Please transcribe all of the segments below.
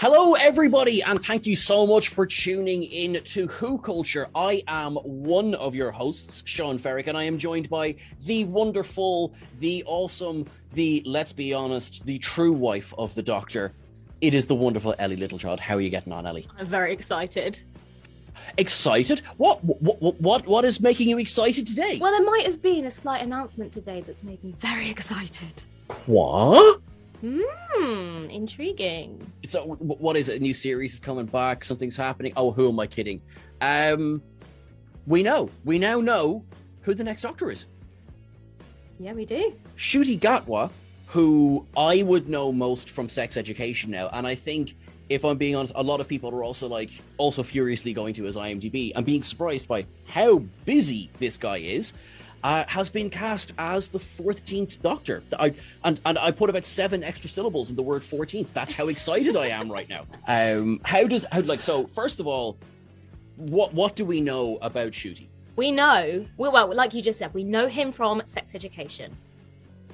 Hello, everybody, and thank you so much for tuning in to Who Culture. I am one of your hosts, Sean Ferrick, and I am joined by the wonderful, the awesome, the let's be honest, the true wife of the Doctor. It is the wonderful Ellie Littlechild. How are you getting on, Ellie? I'm very excited. Excited? What? What? What? What is making you excited today? Well, there might have been a slight announcement today that's made me very excited. Quoi? Hmm, intriguing. So, what is it? A new series is coming back. Something's happening. Oh, who am I kidding? Um, we know. We now know who the next Doctor is. Yeah, we do. Ncuti Gatwa, who I would know most from Sex Education now, and I think, if I'm being honest, a lot of people are also like also furiously going to his IMDb and being surprised by how busy this guy is. Uh, has been cast as the 14th Doctor. I, and, and I put about seven extra syllables in the word 14th. That's how excited I am right now. Um, how does how like so? First of all, what what do we know about Ncuti? We know, well, well, like you just said, we know him from Sex Education.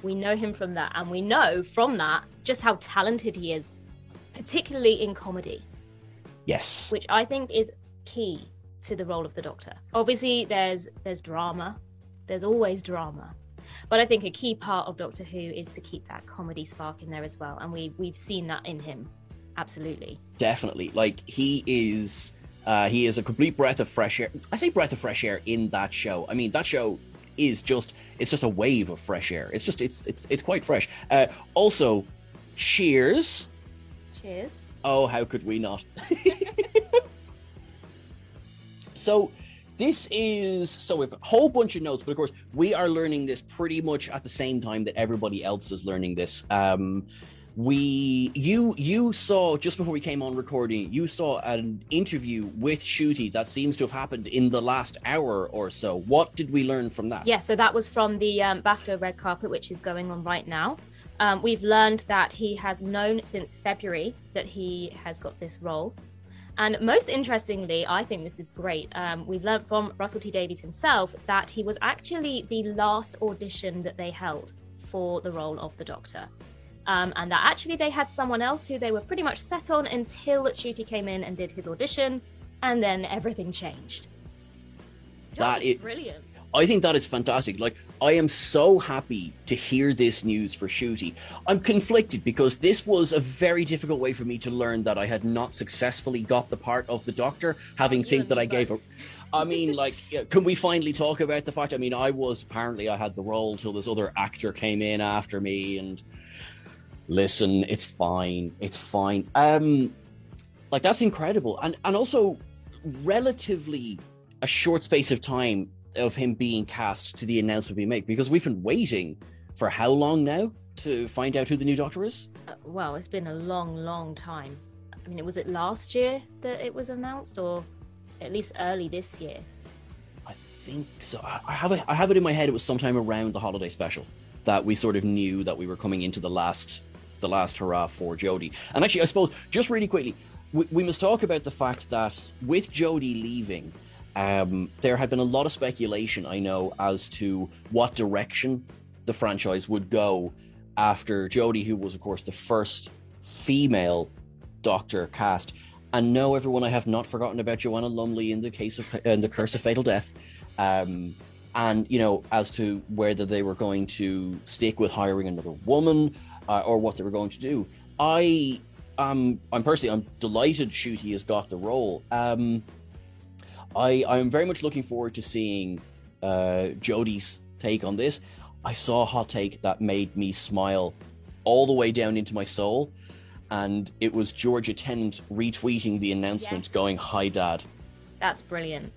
We know him from that, and we know from that just how talented he is, particularly in comedy, Yes. which I think is key to the role of the Doctor. Obviously, there's there's drama, there's always drama, but I think a key part of Doctor Who is to keep that comedy spark in there as well, and we we've seen that in him, absolutely. definitely. Like he is uh he is a complete breath of fresh air i say breath of fresh air in that show. I mean that show is just it's just a wave of fresh air. It's just it's it's it's quite fresh. Uh also cheers. Cheers. oh how could we not? So this is so we have a whole bunch of notes but of course we are learning this pretty much at the same time that everybody else is learning this um we you you saw just before we came on recording you saw an interview with Ncuti that seems to have happened in the last hour or so what did we learn from that Yeah, so that was from the um, BAFTA red carpet, which is going on right now. Um, we've learned that he has known since February that he has got this role. And most interestingly, I think this is great. Um, we've learned from Russell T Davies himself that he was actually the last audition that they held for the role of the Doctor. Um, and that actually they had someone else who they were pretty much set on until Ncuti came in and did his audition, and then everything changed. That is- brilliant. I think that is fantastic. Like, I am so happy to hear this news for Ncuti. I'm conflicted because this was a very difficult way for me to learn that I had not successfully got the part of the Doctor, having You think that I gave a. I mean, like, can we finally talk about the fact? I mean, I was apparently I had the role till this other actor came in after me, and listen, it's fine, it's fine. Um, like that's incredible, and and also relatively a short space of time of him being cast to the announcement we make because we've been waiting for how long now to find out who the new Doctor is. Uh, well, it's been a long, long time. I mean, was it last year that it was announced, or at least early this year? I think so. I have it. I have it in my head. It was sometime around the holiday special that we sort of knew that we were coming into the last, the last hurrah for Jodie. And actually, I suppose just really quickly, we, we must talk about the fact that with Jodie leaving, um, there had been a lot of speculation. I know as to what direction the franchise would go after Jodie, who was of course the first female Doctor cast. And no, everyone, I have not forgotten about Joanna Lumley in the case of in the Curse of Fatal Death. Um, and you know, as to whether they were going to stick with hiring another woman, uh, or what they were going to do. I um I'm personally I'm delighted Ncuti has got the role. Um, I I'm very much looking forward to seeing uh, Jodie's take on this. I saw a hot take that made me smile all the way down into my soul, and it was Georgia Tennant retweeting the announcement, Yes. going, "Hi, Dad." That's brilliant.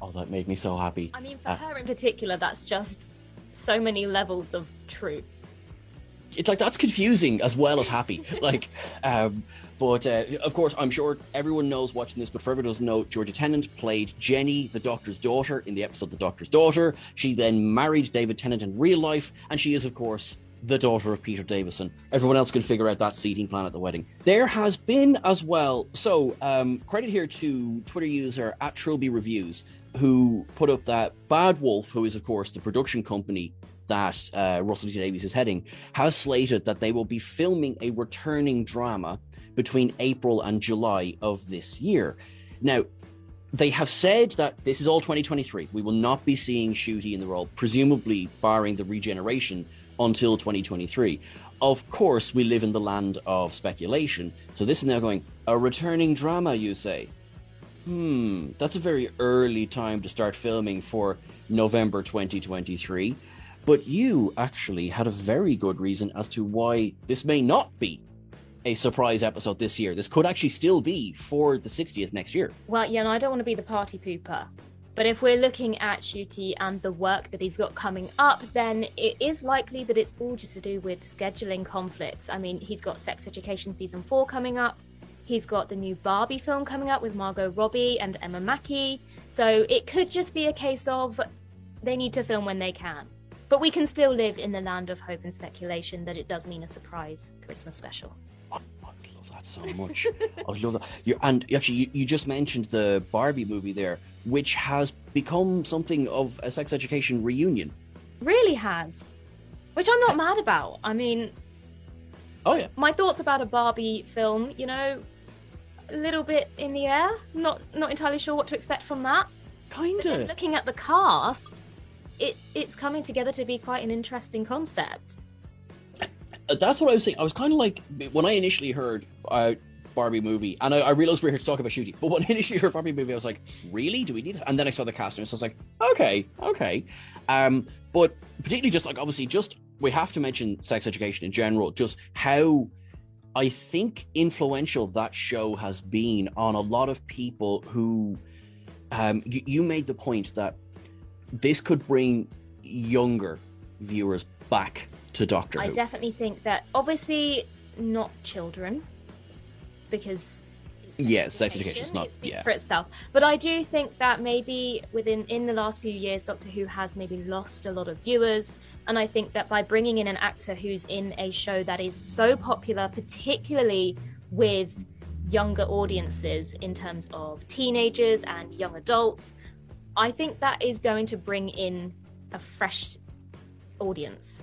Oh, that made me so happy. I mean, for Uh, her in particular, that's just so many levels of truth. It's like that's confusing as well as happy. like, um, but uh, of course, I'm sure everyone knows watching this. But for everyone doesn't know, Georgia Tennant played Jenny, the Doctor's daughter, in the episode "The Doctor's Daughter." She then married David Tennant in real life, and she is, of course, the daughter of Peter Davison. Everyone else can figure out that seating plan at the wedding. There has been as well. So, um, credit here to Twitter user at Trilby Reviews who put up that Bad Wolf, who is, of course, the production company that uh, Russell T Davies is heading, has slated that they will be filming a returning drama between April and July of this year. Now, they have said that this is all 2023. We will not be seeing Ncuti in the role, presumably barring the regeneration, until 2023. Of course, we live in the land of speculation. So this is now going, a returning drama, you say? Hmm, that's a very early time to start filming for November 2023. But you actually had a very good reason as to why this may not be a surprise episode this year. This could actually still be for the 60th next year. Well, yeah, and I don't want to be the party pooper. But if we're looking at Ncuti and the work that he's got coming up, then it is likely that it's all just to do with scheduling conflicts. I mean, he's got Sex Education Season 4 coming up. He's got the new Barbie film coming up with Margot Robbie and Emma Mackey. So it could just be a case of they need to film when they can. But we can still live in the land of hope and speculation that it does mean a surprise Christmas special. I, I love that so much. I love that. You, and actually, you, you just mentioned the Barbie movie there, which has become something of a sex education reunion. Really has. Which I'm not mad about. I mean, Oh, yeah. my thoughts about a Barbie film, you know, a little bit in the air. Not not entirely sure what to expect from that. Kinda. looking at the cast, it it's coming together to be quite an interesting concept. Uh, That's what I was saying. I was kind of like, when I initially heard uh, Barbie movie, and I, I realized we were here to talk about shooting, but when I initially heard Barbie movie, I was like, really? Do we need this? And then I saw the cast, and so I was like, okay, okay. Um, but particularly just like, obviously, just we have to mention sex education in general, just how I think influential that show has been on a lot of people who um, you, you made the point that this could bring younger viewers back to Doctor I Who. definitely think that obviously not children because Yeah, sex education's not- It speaks yeah. for itself. But I do think that maybe within in the last few years, Doctor Who has maybe lost a lot of viewers. And I think that by bringing in an actor who's in a show that is so popular, particularly with younger audiences in terms of teenagers and young adults, I think that is going to bring in a fresh audience.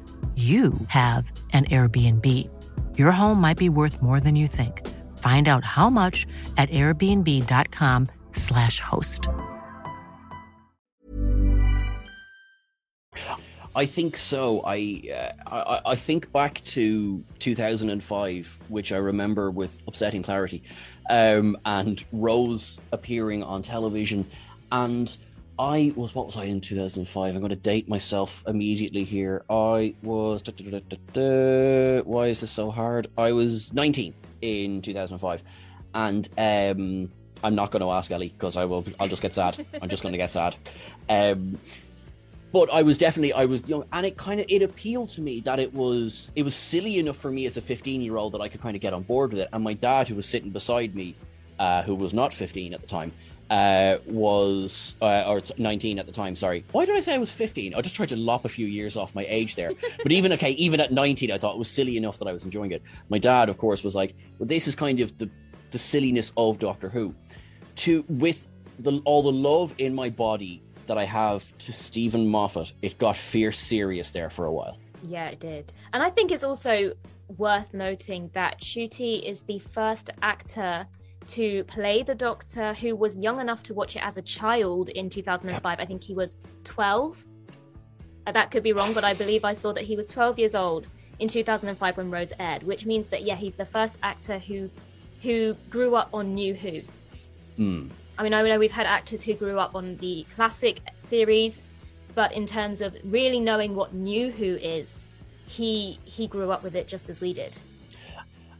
you have an Airbnb. Your home might be worth more than you think. Find out how much at airbnb.com/slash host. I think so. I, uh, I I think back to 2005, which I remember with upsetting clarity, um, and Rose appearing on television, and I was what was I in 2005? I'm going to date myself immediately here. I was da, da, da, why is this so hard? I was 19 in 2005, and um, I'm not going to ask Ellie because I will. I'll just get sad. I'm just going to get sad. Um, but I was definitely I was young, and it kind of it appealed to me that it was it was silly enough for me as a 15 year old that I could kind of get on board with it. And my dad, who was sitting beside me, uh, who was not 15 at the time, uh, was uh, or 19 at the time. Sorry, why did I say I was 15? I just tried to lop a few years off my age there. but even okay, even at 19, I thought it was silly enough that I was enjoying it. My dad, of course, was like, "Well, this is kind of the the silliness of Doctor Who." To with the all the love in my body that I have to Steven Moffat, it got fierce serious there for a while. Yeah, it did. And I think it's also worth noting that Ncuti is the first actor to play the Doctor who was young enough to watch it as a child in 2005. I think he was 12. Uh, that could be wrong, but I believe I saw that he was 12 years old in 2005 when Rose aired, which means that yeah, he's the first actor who who grew up on New Who. Hmm. I mean, I know we've had actors who grew up on the classic series, but in terms of really knowing what New Who is, he he grew up with it just as we did.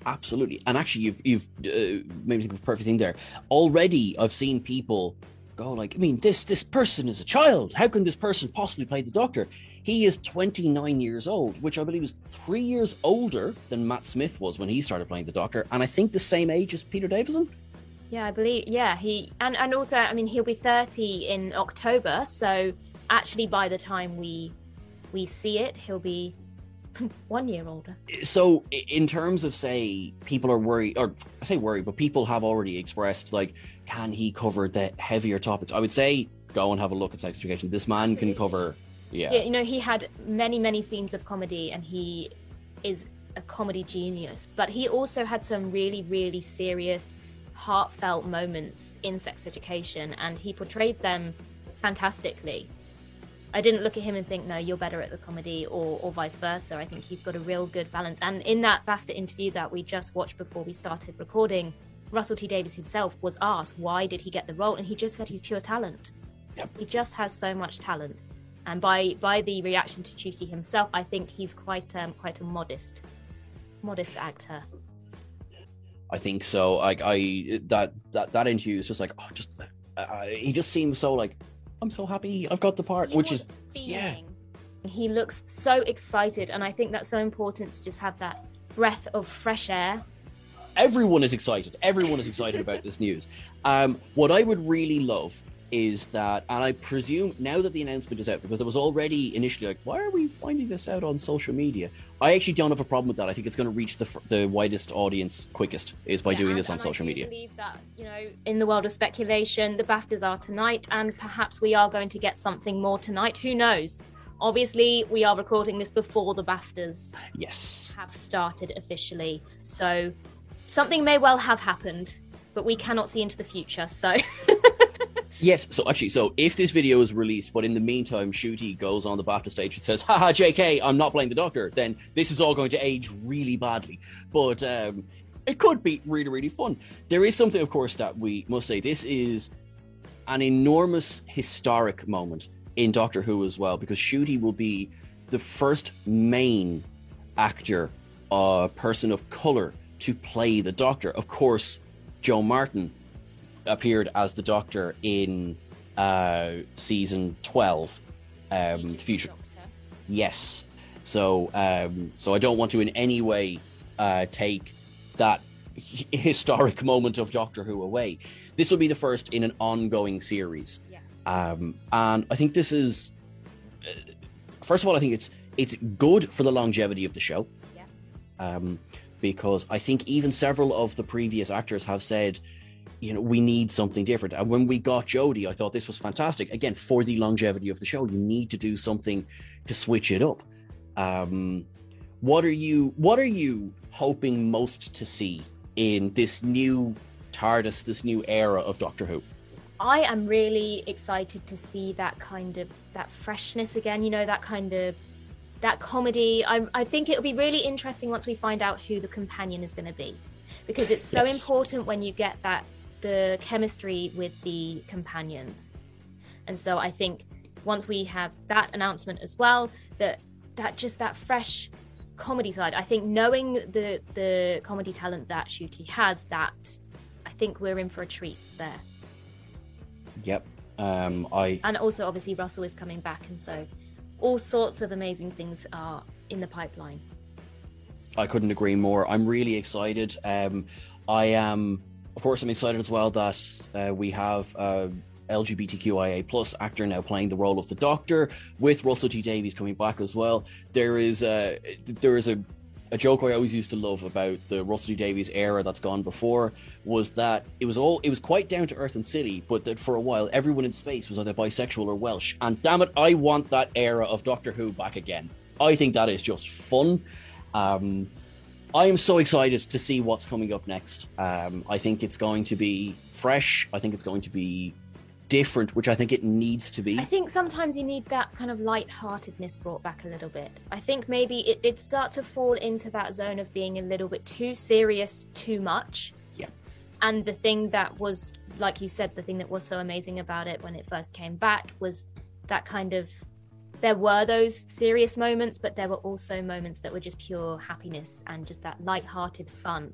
Absolutely, and actually, you've you've uh, maybe think of a perfect thing there. Already, I've seen people go like, I mean, this this person is a child. How can this person possibly play the Doctor? He is 29 years old, which I believe is three years older than Matt Smith was when he started playing the Doctor, and I think the same age as Peter Davison. Yeah, I believe. Yeah, he and and also, I mean, he'll be 30 in October, so actually, by the time we we see it, he'll be one year older. So, in terms of say, people are worried, or I say worried, but people have already expressed like, can he cover the heavier topics? I would say go and have a look at sex education. This man can cover. Yeah. yeah, you know, he had many many scenes of comedy, and he is a comedy genius. But he also had some really really serious, heartfelt moments in sex education, and he portrayed them fantastically. I didn't look at him and think, no, you're better at the comedy, or, or vice versa. I think he's got a real good balance. And in that BAFTA interview that we just watched before we started recording, Russell T Davies himself was asked why did he get the role, and he just said he's pure talent. Yep. He just has so much talent, and by by the reaction to Ncuti himself, I think he's quite um, quite a modest modest actor. I think so. Like I that that that interview is just like oh, just uh, he just seems so like I'm so happy I've got the part, You which is the yeah. He looks so excited, and I think that's so important to just have that breath of fresh air. everyone is excited. Everyone is excited about this news. Um, what I would really love is that, and I presume now that the announcement is out, because there was already initially like, why are we finding this out on social media? I actually don't have a problem with that. I think it's going to reach the the widest audience quickest is by Yeah, doing this on I social do media. believe that you know, in the world of speculation, the BAFTAs are tonight, and perhaps we are going to get something more tonight. Who knows? Obviously, we are recording this before the BAFTAs Yes. have started officially, so something may well have happened, but we cannot see into the future. So, Yes. So actually, so if this video is released, but in the meantime, Ncuti goes on the BAFTA stage and says, haha, JK, I'm not playing the Doctor, then this is all going to age really badly. But um, it could be really, really fun. There is something, of course, that we must say. This is an enormous historic moment in Doctor Who as well, because Ncuti will be the first main actor, uh, person of color to play the Doctor. Of course, Jo Martin appeared as the Doctor in uh, season twelve, um, Future. Yes. So, um, so I don't want to in any way uh, take that h- historic moment of Doctor Who away. This will be the first in an ongoing series, yes. um, and I think this is. Uh, first of all, I think it's it's good for the longevity of the show. Yeah. Um, because I think even several of the previous actors have said you know, we need something different. And when we got Jodie, I thought this was fantastic. Again, for the longevity of the show, you need to do something to switch it up. Um, what are you What are you hoping most to see in this new TARDIS, this new era of Doctor Who? I am really excited to see that kind of that freshness again. You know, that kind of that comedy. I, I think it'll be really interesting once we find out who the companion is going to be, because it's so Yes. important when you get that the chemistry with the companions. And so I think once we have that announcement as well, that that just that fresh comedy side. I think knowing the the comedy talent that Ncuti has, that I think we're in for a treat there. Yep. Um, I And also, obviously, Russell is coming back, and so all sorts of amazing things are in the pipeline. I couldn't agree more. I'm really excited. Um, I am, of course, I'm excited as well that uh, we have uh, LGBTQIA plus actor now playing the role of the Doctor, with Russell T Davies coming back as well. There is a there is a a joke I always used to love about the Russell T Davies era that's gone before was that it was all it was quite down to earth and silly, but that for a while everyone in space was either bisexual or Welsh. And damn it, I want that era of Doctor Who back again. I think that is just fun. Um, I am so excited to see what's coming up next. Um, I think it's going to be fresh. I think it's going to be different, which I think it needs to be. I think sometimes you need that kind of light-heartedness brought back a little bit. I think maybe it did start to fall into that zone of being a little bit too serious, too much. Yeah. And the thing that was, like you said, the thing that was so amazing about it when it first came back was that kind of. There were those serious moments, but there were also moments that were just pure happiness and just that light-hearted fun.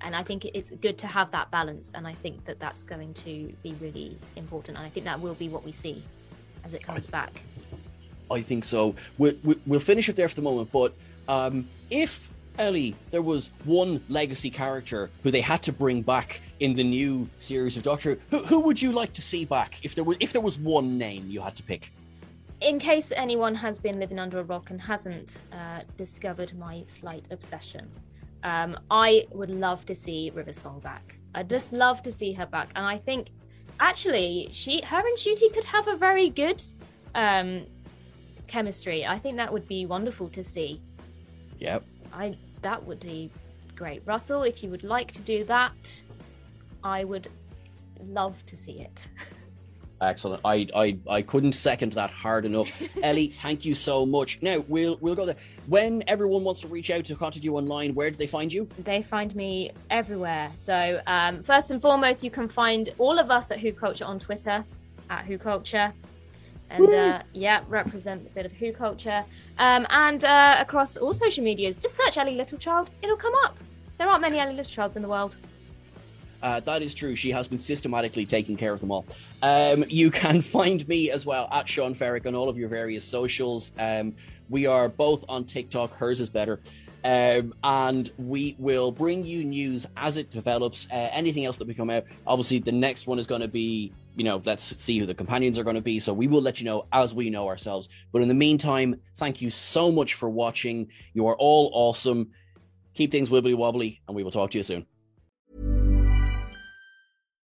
And I think it's good to have that balance, and I think that that's going to be really important. And I think that will be what we see as it comes back. I think so. We'll, we'll- we'll finish it there for the moment. But um, if Ellie, there was one legacy character who they had to bring back in the new series of Doctor, who, who would you like to see back? If there was, if there was one name you had to pick, in case anyone has been living under a rock and hasn't uh, discovered my slight obsession, um, I would love to see River Song back. I'd just love to see her back, and I think actually she, her and Ncuti could have a very good um, chemistry. I think that would be wonderful to see. yep. I that would be great, Russell. If you would like to do that, I would love to see it. Excellent. I, I I couldn't second that hard enough. Ellie, thank you so much. Now we'll we'll go there. When everyone wants to reach out to contact you online, where do they find you? They find me everywhere. So, um, first and foremost, you can find all of us at Who Culture on Twitter at Who Culture. And uh, yeah, represent a bit of Who Culture. Um, and uh, across all social medias, just search Ellie Littlechild. It'll come up. There aren't many Ellie Littlechilds in the world. Uh, that is true. She has been systematically taking care of them all. Um, you can find me as well at Sean Ferrick on all of your various socials. Um, we are both on TikTok. Hers is better. Um, and we will bring you news as it develops. Uh, anything else that we come out. Obviously, the next one is going to be, you know, let's see who the companions are going to be. So we will let you know as we know ourselves. But in the meantime, thank you so much for watching. You are all awesome. Keep things wibbly wobbly, and we will talk to you soon.